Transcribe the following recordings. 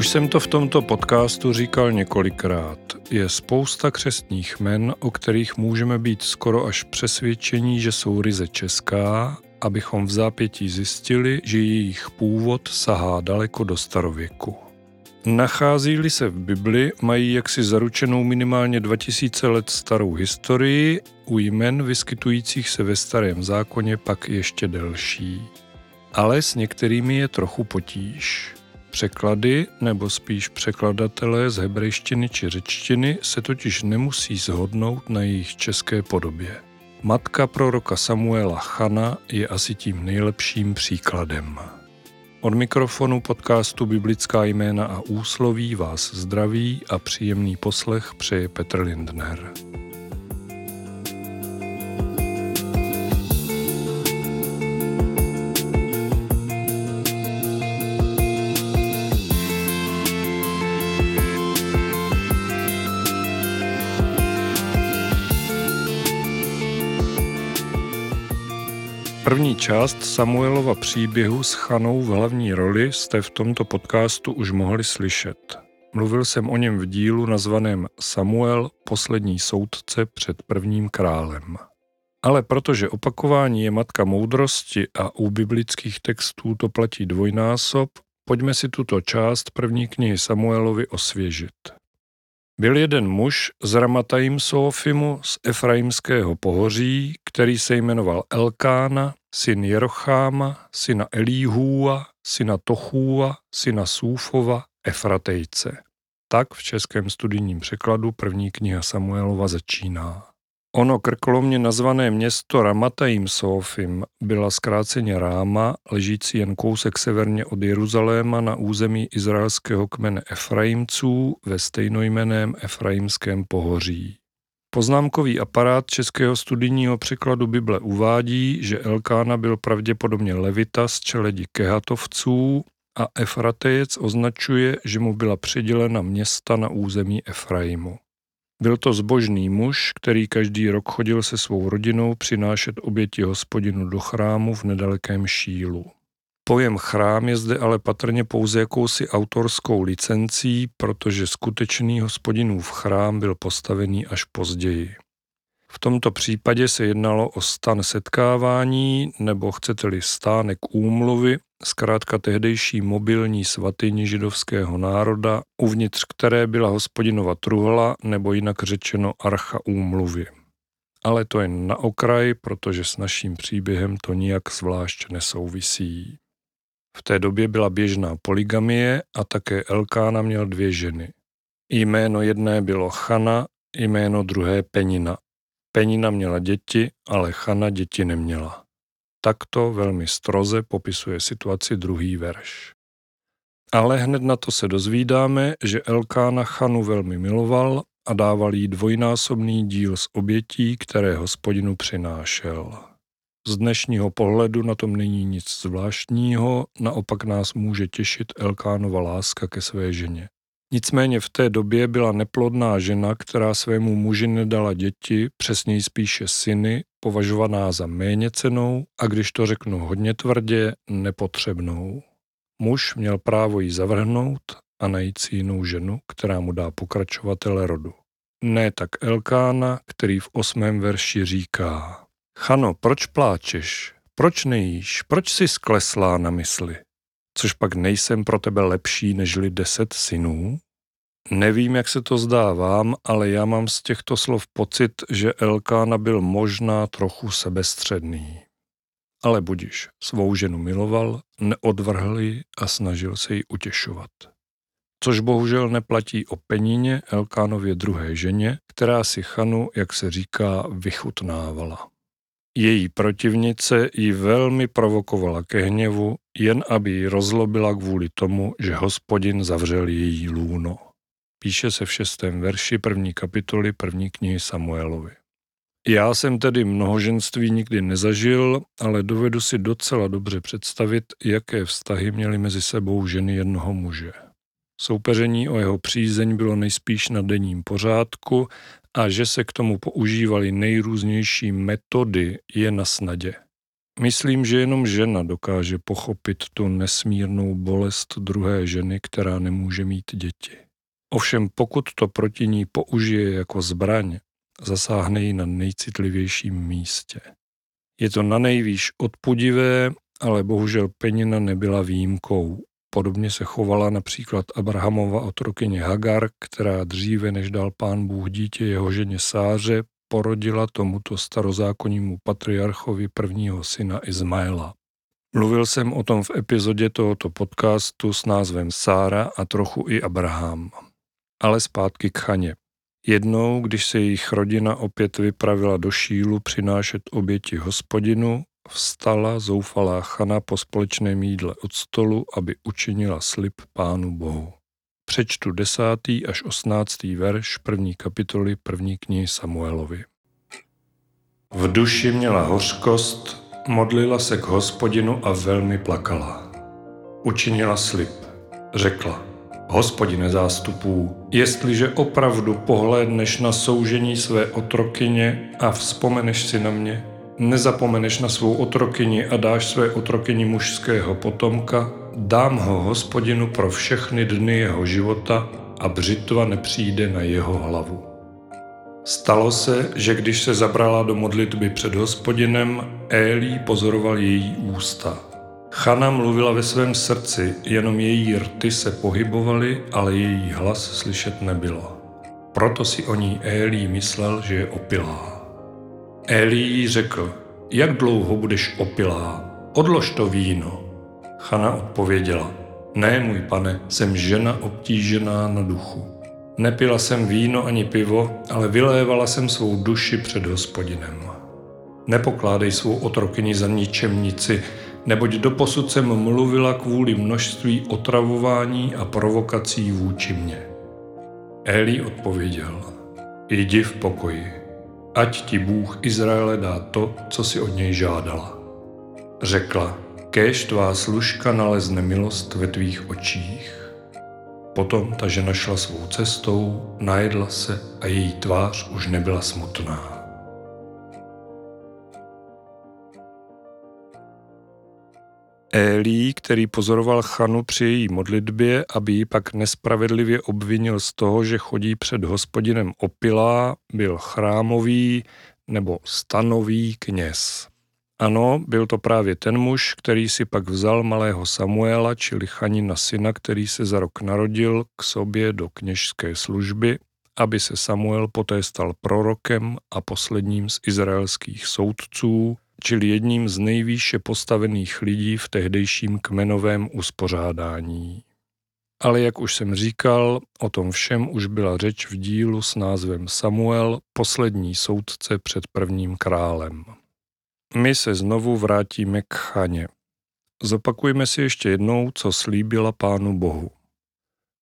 Už jsem to v tomto podcastu říkal několikrát. Je spousta křestních men, o kterých můžeme být skoro až přesvědčení, že jsou ryze česká, abychom v zápětí zjistili, že jejich původ sahá daleko do starověku. Nachází-li se v Bibli, mají jaksi zaručenou minimálně 2000 let starou historii, u jmen vyskytujících se ve starém zákoně pak ještě delší. Ale s některými je trochu potíž. Překlady, nebo spíš překladatelé z hebrejštiny či řečtiny se totiž nemusí shodnout na jejich české podobě. Matka proroka Samuela Chana je asi tím nejlepším příkladem. Od mikrofonu podcastu Biblická jména a úsloví vás zdraví a příjemný poslech přeje Petr Lindner. Část Samuelova příběhu s Chanou v hlavní roli jste v tomto podcastu už mohli slyšet. Mluvil jsem o něm v dílu nazvaném Samuel, poslední soudce před prvním králem. Ale protože opakování je matka moudrosti a u biblických textů to platí dvojnásob, pojďme si tuto část první knihy Samuelovi osvěžit. Byl jeden muž z Ramatajim Sofimu z Efraimského pohoří, který se jmenoval Elkána, syn Jerocháma, syna Elíhua, syna Tochua, syna Súfova, Efratejce. Tak v českém studijním překladu první kniha Samuelova začíná. Ono krkolomně nazvané město Ramatajim Sofim byla zkráceně Ráma, ležící jen kousek severně od Jeruzaléma na území izraelského kmene Efraimců ve stejnojmeném Efraimském pohoří. Poznámkový aparát českého studijního překladu Bible uvádí, že Elkána byl pravděpodobně levita z čeledi Kehatovců a Efratejec označuje, že mu byla přidělena města na území Efraimu. Byl to zbožný muž, který každý rok chodil se svou rodinou přinášet oběti hospodinu do chrámu v nedalekém Šílu. Pojem chrám je zde ale patrně pouze jakousi autorskou licencí, protože skutečný hospodinův chrám byl postavený až později. V tomto případě se jednalo o stan setkávání, nebo chcete-li stánek úmluvy, zkrátka tehdejší mobilní svatyni židovského národa, uvnitř které byla hospodinova truhla, nebo jinak řečeno archa úmluvy. Ale to jen na okraj, protože s naším příběhem to nijak zvlášť nesouvisí. V té době byla běžná poligamie a také Elkána měl dvě ženy. Jméno jedné bylo Chana, jméno druhé Penina. Penina měla děti, ale Chana děti neměla. Takto velmi stroze popisuje situaci druhý verš. Ale hned na to se dozvídáme, že Elkána Chanu velmi miloval a dával jí dvojnásobný díl z obětí, které hospodinu přinášel. Z dnešního pohledu na tom není nic zvláštního, naopak nás může těšit Elkánova láska ke své ženě. Nicméně v té době byla neplodná žena, která svému muži nedala děti, přesněji spíše syny, považovaná za méně cenou a když to řeknu hodně tvrdě, nepotřebnou. Muž měl právo ji zavrhnout a najít si jinou ženu, která mu dá pokračovatele rodu. Ne tak Elkána, který v osmém verši říká Chano, proč pláčeš? Proč nejíš? Proč jsi skleslá na mysli? Což pak nejsem pro tebe lepší nežli deset synů? Nevím, jak se to zdá vám, ale já mám z těchto slov pocit, že Elkána byl možná trochu sebestředný. Ale budiš, svou ženu miloval, neodvrhl ji a snažil se ji utěšovat. Což bohužel neplatí o Penině, Elkánově druhé ženě, která si Chanu, jak se říká, vychutnávala. Její protivnice ji velmi provokovala ke hněvu, jen aby ji rozlobila kvůli tomu, že hospodin zavřel její lůno. Píše se v šestém verši první kapitoly první knihy Samuelovi. Já jsem tedy mnohoženství nikdy nezažil, ale dovedu si docela dobře představit, jaké vztahy měly mezi sebou ženy jednoho muže. Soupeření o jeho přízeň bylo nejspíš na denním pořádku a že se k tomu používaly nejrůznější metody, je na snadě. Myslím, že jenom žena dokáže pochopit tu nesmírnou bolest druhé ženy, která nemůže mít děti. Ovšem pokud to proti ní použije jako zbraň, zasáhne ji na nejcitlivějším místě. Je to na nejvýš odpudivé, ale bohužel Penina nebyla výjimkou. Podobně se chovala například Abrahamova otrokyně Hagar, která dříve než dal pán Bůh dítě jeho ženě Sáře, porodila tomuto starozákonnímu patriarchovi prvního syna Izmaela. Mluvil jsem o tom v epizodě tohoto podcastu s názvem Sára a trochu i Abraham. Ale zpátky k Chaně. Jednou, když se jejich rodina opět vypravila do Šílu přinášet oběti hospodinu, vstala zoufalá Chana po společném jídle od stolu, aby učinila slib Pánu Bohu. Přečtu desátý až osmnáctý verš první kapitoly první knihy Samuelovi. V duši měla hořkost, modlila se k hospodinu a velmi plakala. Učinila slib. Řekla, hospodine zástupů, jestliže opravdu pohlédneš na soužení své otrokyně a vzpomeneš si na mě, nezapomeneš na svou otrokyni a dáš své otrokyni mužského potomka, dám ho hospodinu pro všechny dny jeho života a břitva nepřijde na jeho hlavu. Stalo se, že když se zabrala do modlitby před hospodinem, Élí pozoroval její ústa. Chana mluvila ve svém srdci, jenom její rty se pohybovaly, ale její hlas slyšet nebylo. Proto si o ní Élí myslel, že je opilá. Jí řekl, jak dlouho budeš opilá, odlož to víno. Chana odpověděla, ne, můj pane, jsem žena obtížená na duchu. Nepila jsem víno ani pivo, ale vylévala jsem svou duši před hospodinem. Nepokládej svou otrokyni za ničemnici, neboť doposud jsem mluvila kvůli množství otravování a provokací vůči mně. Eli odpověděl, jdi v pokoji, ať ti Bůh Izraele dá to, co si od něj žádala. Řekla, kéž tvá služka nalezne milost ve tvých očích. Potom ta žena šla svou cestou, najedla se a její tvář už nebyla smutná. Élí, který pozoroval Chanu při její modlitbě, aby ji pak nespravedlivě obvinil z toho, že chodí před hospodinem opilá, byl chrámový nebo stanový kněz. Ano, byl to právě ten muž, který si pak vzal malého Samuela, čili Chanina syna, který se za rok narodil, k sobě do kněžské služby, aby se Samuel poté stal prorokem a posledním z izraelských soudců, čili jedním z nejvýše postavených lidí v tehdejším kmenovém uspořádání. Ale jak už jsem říkal, o tom všem už byla řeč v dílu s názvem Samuel, poslední soudce před prvním králem. My se znovu vrátíme k Chaně. Zopakujme si ještě jednou, co slíbila Pánu Bohu.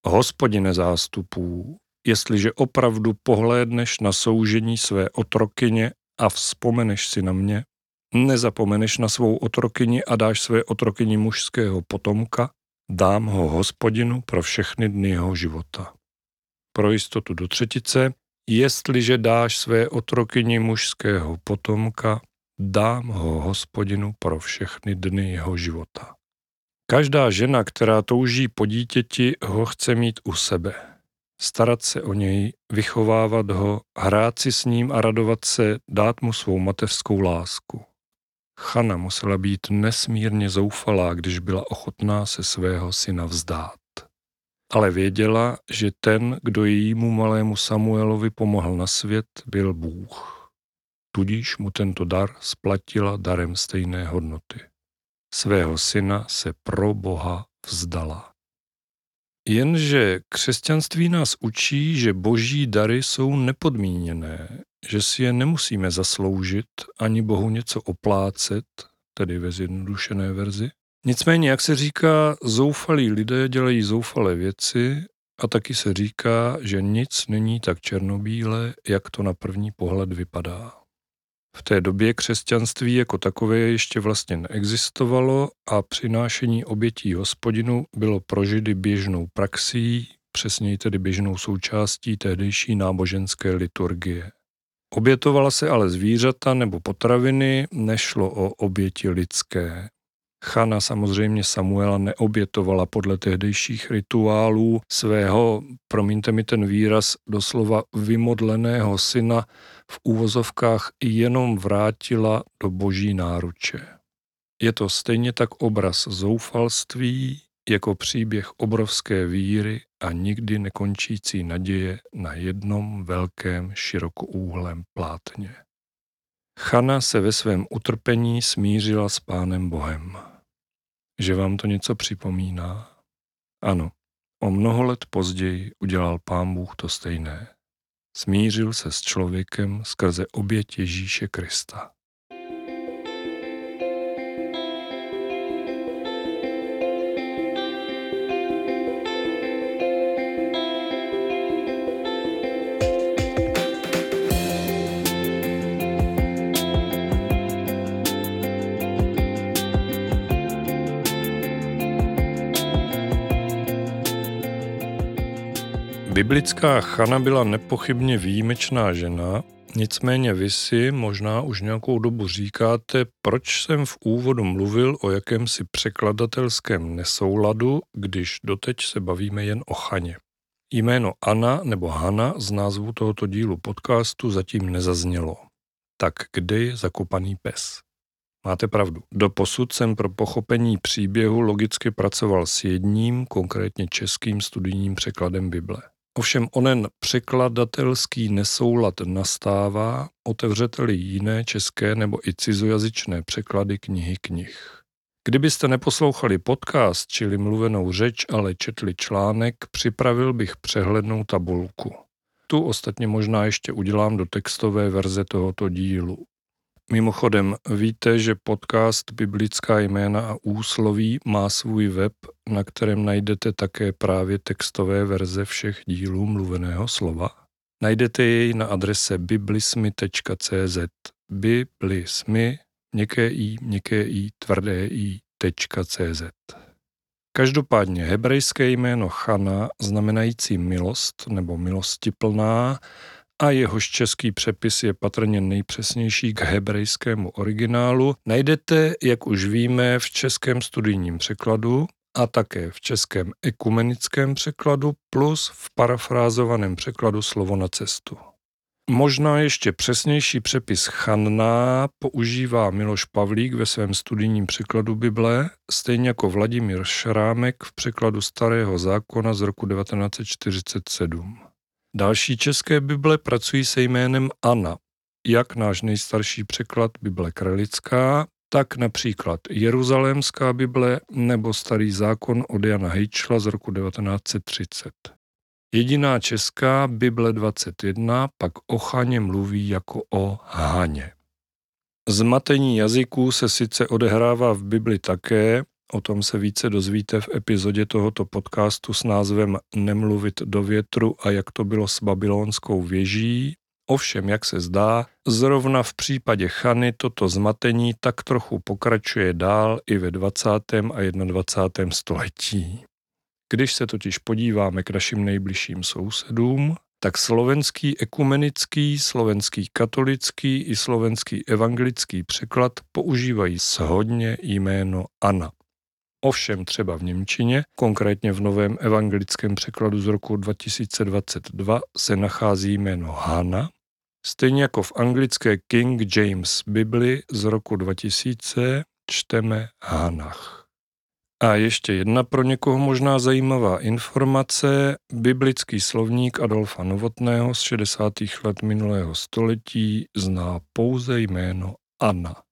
Hospodine zástupů, jestliže opravdu pohlédneš na soužení své otrokyně a vzpomeneš si na mě, nezapomeneš na svou otrokyni a dáš své otrokyni mužského potomka, dám ho hospodinu pro všechny dny jeho života. Pro jistotu do třetice, jestliže dáš své otrokyni mužského potomka, dám ho hospodinu pro všechny dny jeho života. Každá žena, která touží po dítěti, ho chce mít u sebe. Starat se o něj, vychovávat ho, hrát si s ním a radovat se, dát mu svou mateřskou lásku. Chana musela být nesmírně zoufalá, když byla ochotná se svého syna vzdát. Ale věděla, že ten, kdo jejímu malému Samuelovi pomohl na svět, byl Bůh tudíž mu tento dar splatila darem stejné hodnoty. Svého syna se pro Boha vzdala. Jenže křesťanství nás učí, že boží dary jsou nepodmíněné, že si je nemusíme zasloužit ani Bohu něco oplácet, tedy ve zjednodušené verzi. Nicméně, jak se říká, zoufalí lidé dělají zoufalé věci a taky se říká, že nic není tak černobílé, jak to na první pohled vypadá. V té době křesťanství jako takové ještě vlastně neexistovalo a přinášení obětí hospodinu bylo pro židy běžnou praxí, přesněji tedy běžnou součástí tehdejší náboženské liturgie. Obětovala se ale zvířata nebo potraviny, nešlo o oběti lidské. Chana samozřejmě Samuela neobětovala podle tehdejších rituálů svého, promiňte mi ten výraz, doslova vymodleného syna v úvozovkách jenom vrátila do boží náruče. Je to stejně tak obraz zoufalství, jako příběh obrovské víry a nikdy nekončící naděje na jednom velkém širokoúhlém plátně. Chana se ve svém utrpení smířila s Pánem Bohem. Že vám to něco připomíná? Ano, o mnoho let později udělal Pán Bůh to stejné. Smířil se s člověkem skrze oběť Ježíše Krista. Biblická Chana byla nepochybně výjimečná žena, nicméně vy si možná už nějakou dobu říkáte, proč jsem v úvodu mluvil o jakémsi překladatelském nesouladu, když doteď se bavíme jen o Chaně. Jméno Anna nebo Hana z názvu tohoto dílu podcastu zatím nezaznělo. Tak kde je zakopaný pes? Máte pravdu. Do posud jsem pro pochopení příběhu logicky pracoval s jedním, konkrétně českým studijním překladem Bible. Ovšem onen překladatelský nesoulad nastává, otevřete-li jiné české nebo i cizojazyčné překlady knihy knih. Kdybyste neposlouchali podcast, čili mluvenou řeč, ale četli článek, připravil bych přehlednou tabulku. Tu ostatně možná ještě udělám do textové verze tohoto dílu. Mimochodem, víte, že podcast Biblická jména a úsloví má svůj web, na kterém najdete také právě textové verze všech dílů mluveného slova? Najdete jej na adrese biblismy.cz biblismy, měkké i, měkké i, tvrdé i, .cz. Každopádně hebrejské jméno Chana, znamenající milost nebo milostiplná, a jehož český přepis je patrně nejpřesnější k hebrejskému originálu, najdete, jak už víme, v českém studijním překladu a také v českém ekumenickém překladu plus v parafrázovaném překladu slovo na cestu. Možná ještě přesnější přepis Channa používá Miloš Pavlík ve svém studijním překladu Bible, stejně jako Vladimír Šrámek v překladu Starého zákona z roku 1947. Další české Bible pracují se jménem Anna, jak náš nejstarší překlad Bible Kralická, tak například Jeruzalémská Bible nebo Starý zákon od Jana Hejčla z roku 1930. Jediná česká Bible 21 pak o Chaně mluví jako o Haně. Zmatení jazyků se sice odehrává v Bibli také, O tom se více dozvíte v epizodě tohoto podcastu s názvem Nemluvit do větru a jak to bylo s babylonskou věží. Ovšem, jak se zdá, zrovna v případě Chany toto zmatení tak trochu pokračuje dál i ve 20. a 21. století. Když se totiž podíváme k našim nejbližším sousedům, tak slovenský ekumenický, slovenský katolický i slovenský evangelický překlad používají shodně jméno Anna. Ovšem třeba v Němčině, konkrétně v novém evangelickém překladu z roku 2022 se nachází jméno Hana, stejně jako v anglické King James Bibli z roku 2000 čteme Hanach. A ještě jedna pro někoho možná zajímavá informace. Biblický slovník Adolfa Novotného z 60. let minulého století zná pouze jméno Anna.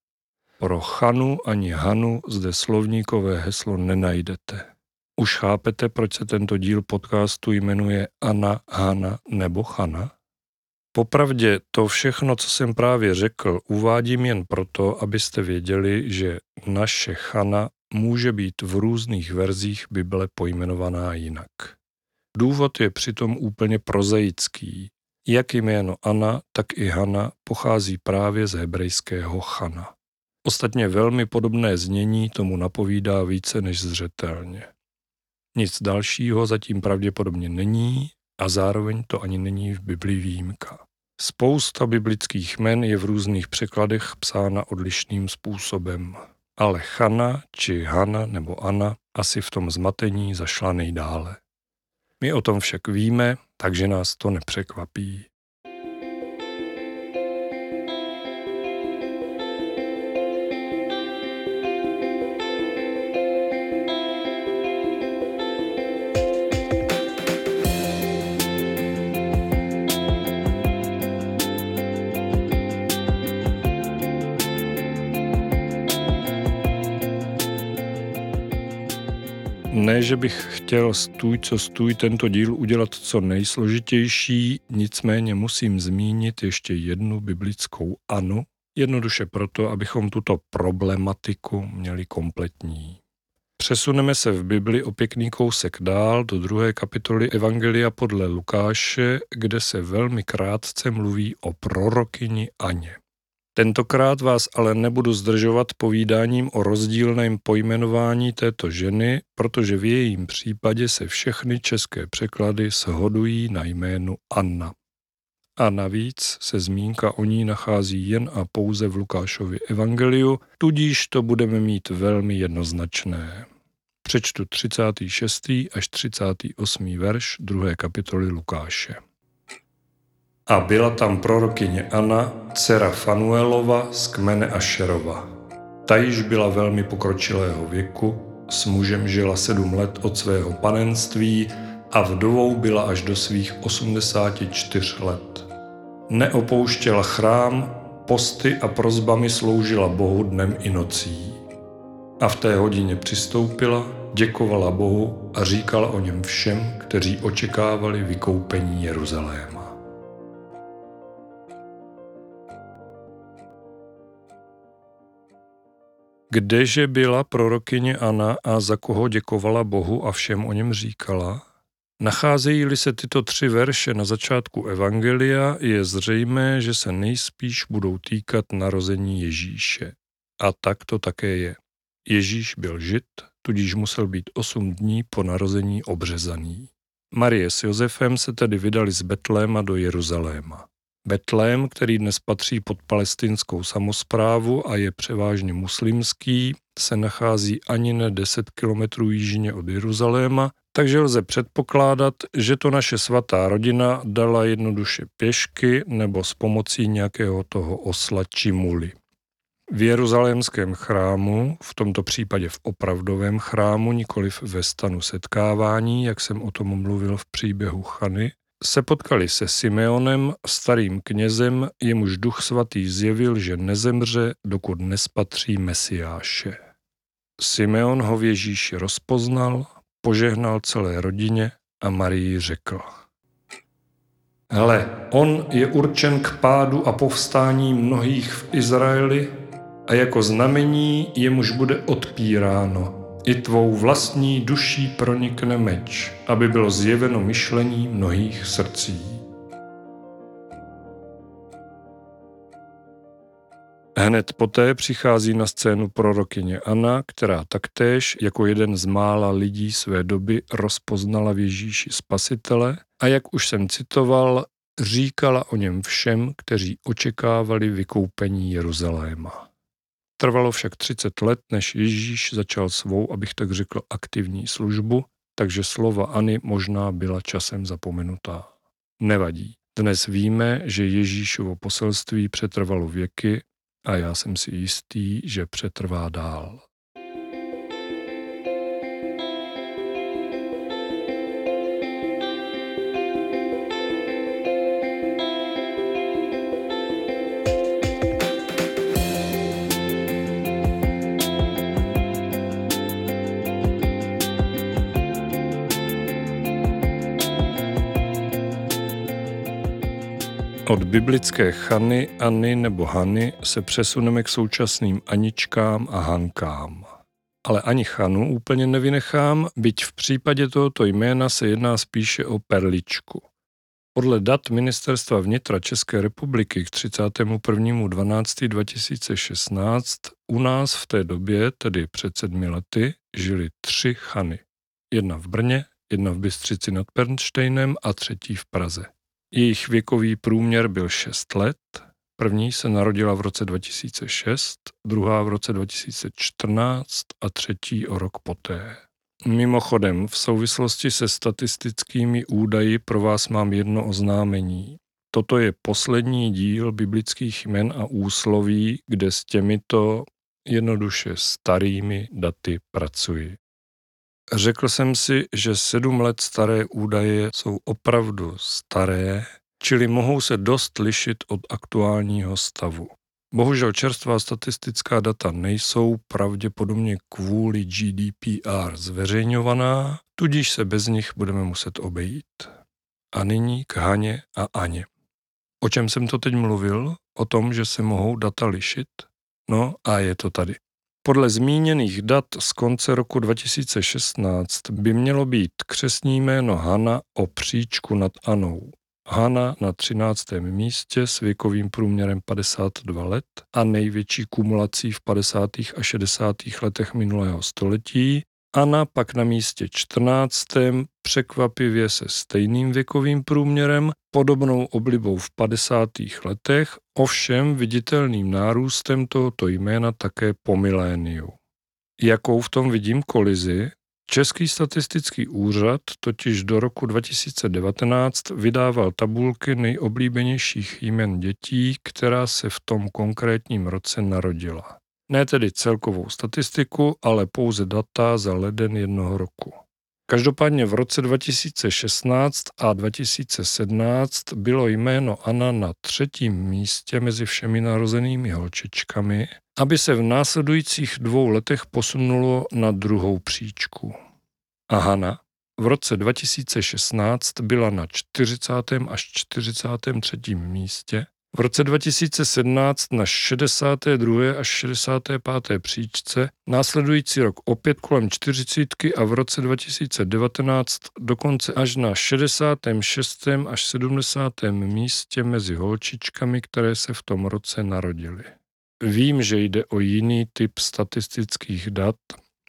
Pro Chanu ani Hanu zde slovníkové heslo nenajdete. Už chápete, proč se tento díl podcastu jmenuje Anna, Hana nebo Chana? Popravdě to všechno, co jsem právě řekl, uvádím jen proto, abyste věděli, že naše Chana může být v různých verzích Bible pojmenovaná jinak. Důvod je přitom úplně prozaický. Jak jméno Anna, tak i Hana pochází právě z hebrejského Chana. Ostatně velmi podobné znění tomu napovídá více než zřetelně. Nic dalšího zatím pravděpodobně není a zároveň to ani není v Biblii výjimka. Spousta biblických men je v různých překladech psána odlišným způsobem. Ale Chana či Hana nebo Anna asi v tom zmatení zašla nejdále. My o tom však víme, takže nás to nepřekvapí. Ne, že bych chtěl stůj co stůj tento díl udělat co nejsložitější, nicméně musím zmínit ještě jednu biblickou Anu, jednoduše proto, abychom tuto problematiku měli kompletní. Přesuneme se v Bibli o pěkný kousek dál do druhé kapitoly Evangelia podle Lukáše, kde se velmi krátce mluví o prorokyni Aně. Tentokrát vás ale nebudu zdržovat povídáním o rozdílném pojmenování této ženy, protože v jejím případě se všechny české překlady shodují na jménu Anna. A navíc se zmínka o ní nachází jen a pouze v Lukášově evangeliu, tudíž to budeme mít velmi jednoznačné. Přečtu 36. až 38. verš druhé kapitoly Lukáše. A byla tam prorokyně Anna, dcera Fanuelova z kmene Ašerova. Ta již byla velmi pokročilého věku, s mužem žila sedm let od svého panenství a vdovou byla až do svých 84 let. Neopouštěla chrám, posty a prozbami sloužila Bohu dnem i nocí. A v té hodině přistoupila, děkovala Bohu a říkala o něm všem, kteří očekávali vykoupení Jeruzaléma. Kdeže byla prorokyně Anna a za koho děkovala Bohu a všem o něm říkala? Nacházejí-li se tyto tři verše na začátku Evangelia, je zřejmé, že se nejspíš budou týkat narození Ježíše. A tak to také je. Ježíš byl žid, tudíž musel být osm dní po narození obřezaný. Marie s Josefem se tedy vydali z Betléma do Jeruzaléma. Betlém, který dnes patří pod palestinskou samozprávu a je převážně muslimský, se nachází ani ne 10 kilometrů jižně od Jeruzaléma, takže lze předpokládat, že to naše svatá rodina dala jednoduše pěšky nebo s pomocí nějakého toho osla či muly. V jeruzalémském chrámu, v tomto případě v opravdovém chrámu, nikoliv ve stanu setkávání, jak jsem o tom mluvil v příběhu Chany, se potkali se Simeonem, starým knězem, jemuž duch svatý zjevil, že nezemře, dokud nespatří Mesiáše. Simeon ho v Ježíši rozpoznal, požehnal celé rodině a Marii řekl. Hele, on je určen k pádu a povstání mnohých v Izraeli a jako znamení jemuž bude odpíráno i tvou vlastní duší pronikne meč, aby bylo zjeveno myšlení mnohých srdcí. Hned poté přichází na scénu prorokyně Anna, která taktéž jako jeden z mála lidí své doby rozpoznala v Ježíši spasitele a jak už jsem citoval, říkala o něm všem, kteří očekávali vykoupení Jeruzaléma. Trvalo však 30 let, než Ježíš začal svou, abych tak řekl, aktivní službu, takže slova Ani možná byla časem zapomenutá. Nevadí. Dnes víme, že Ježíšovo poselství přetrvalo věky a já jsem si jistý, že přetrvá dál. Od biblické Chany, Anny nebo Hany se přesuneme k současným Aničkám a Hankám. Ale ani Chanu úplně nevynechám, byť v případě tohoto jména se jedná spíše o perličku. Podle dat Ministerstva vnitra České republiky k 31.12.2016 u nás v té době, tedy před sedmi lety, žili tři Chany. Jedna v Brně, jedna v Bystřici nad Pernštejnem a třetí v Praze. Jejich věkový průměr byl 6 let, první se narodila v roce 2006, druhá v roce 2014 a třetí o rok poté. Mimochodem, v souvislosti se statistickými údaji pro vás mám jedno oznámení. Toto je poslední díl biblických jmen a úsloví, kde s těmito jednoduše starými daty pracuji. Řekl jsem si, že sedm let staré údaje jsou opravdu staré, čili mohou se dost lišit od aktuálního stavu. Bohužel čerstvá statistická data nejsou pravděpodobně kvůli GDPR zveřejňovaná, tudíž se bez nich budeme muset obejít. A nyní k Haně a Aně. O čem jsem to teď mluvil? O tom, že se mohou data lišit? No a je to tady. Podle zmíněných dat z konce roku 2016 by mělo být křesní jméno Hana o příčku nad Anou. Hana na 13. místě s věkovým průměrem 52 let a největší kumulací v 50. a 60. letech minulého století. Anna pak na místě 14. překvapivě se stejným věkovým průměrem, podobnou oblibou v 50. letech, ovšem viditelným nárůstem tohoto jména také po miléniu. Jakou v tom vidím kolizi, Český statistický úřad totiž do roku 2019 vydával tabulky nejoblíbenějších jmen dětí, která se v tom konkrétním roce narodila. Ne tedy celkovou statistiku, ale pouze data za leden jednoho roku. Každopádně v roce 2016 a 2017 bylo jméno Anna na třetím místě mezi všemi narozenými holčičkami, aby se v následujících dvou letech posunulo na druhou příčku. A Hanna v roce 2016 byla na 40. až 43. místě v roce 2017 na 62. až 65. příčce, následující rok opět kolem 40 a v roce 2019 dokonce až na 66. až 70. místě mezi holčičkami, které se v tom roce narodily. Vím, že jde o jiný typ statistických dat,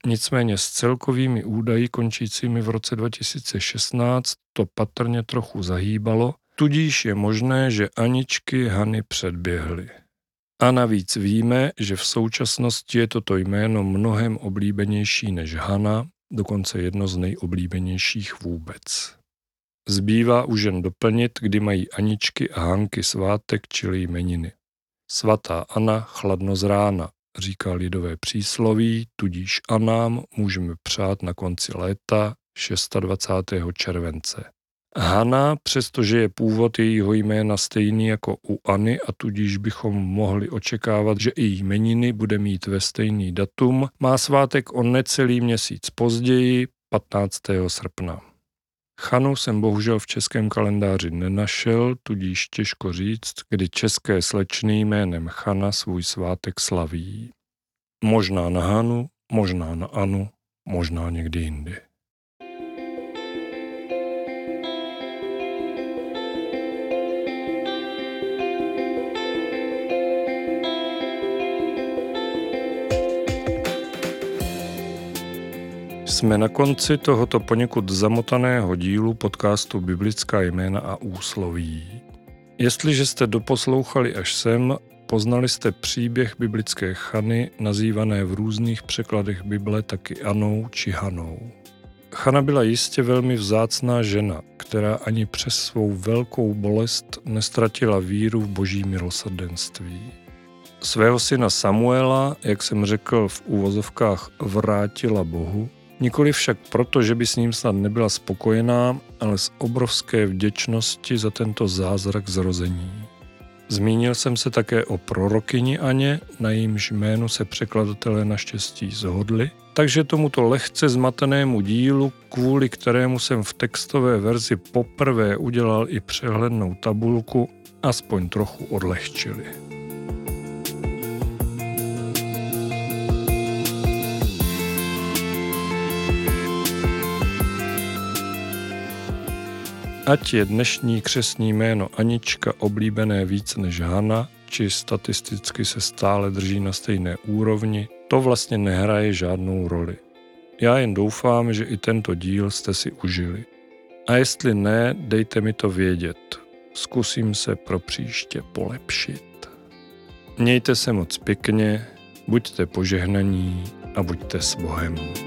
nicméně s celkovými údaji končícími v roce 2016 to patrně trochu zahýbalo Tudíž je možné, že Aničky Hany předběhly. A navíc víme, že v současnosti je toto jméno mnohem oblíbenější než Hana, dokonce jedno z nejoblíbenějších vůbec. Zbývá už jen doplnit, kdy mají Aničky a Hanky svátek, čili jmeniny. Svatá Anna chladno z rána, říká lidové přísloví, tudíž Anám můžeme přát na konci léta 26. července. Hana, přestože je původ jejího jména stejný jako uAny a tudíž bychom mohli očekávat, že i jmeniny bude mít ve stejný datum, má svátek o necelý měsíc později, 15. srpna. Chanu jsem bohužel v českém kalendáři nenašel, tudíž těžko říct, kdy české slečny jménem Chana svůj svátek slaví. Možná na Hanu, možná na Anu, možná někdy jindy. Jsme na konci tohoto poněkud zamotaného dílu podcastu Biblická jména a úsloví. Jestliže jste doposlouchali až sem, poznali jste příběh biblické Chany, nazývané v různých překladech Bible taky Anou či Hanou. Chana byla jistě velmi vzácná žena, která ani přes svou velkou bolest nestratila víru v boží milosrdenství. Svého syna Samuela, jak jsem řekl v úvozovkách, vrátila Bohu Nikoli však proto, že by s ním snad nebyla spokojená, ale z obrovské vděčnosti za tento zázrak zrození. Zmínil jsem se také o prorokyni Aně, na jejímž jménu se překladatelé naštěstí zhodli, takže tomuto lehce zmatenému dílu, kvůli kterému jsem v textové verzi poprvé udělal i přehlednou tabulku, aspoň trochu odlehčili. Ať je dnešní křesní jméno Anička oblíbené víc než Hana, či statisticky se stále drží na stejné úrovni, to vlastně nehraje žádnou roli. Já jen doufám, že i tento díl jste si užili. A jestli ne, dejte mi to vědět. zkusím se pro příště polepšit. Mějte se moc pěkně, buďte požehnaní a buďte s Bohem.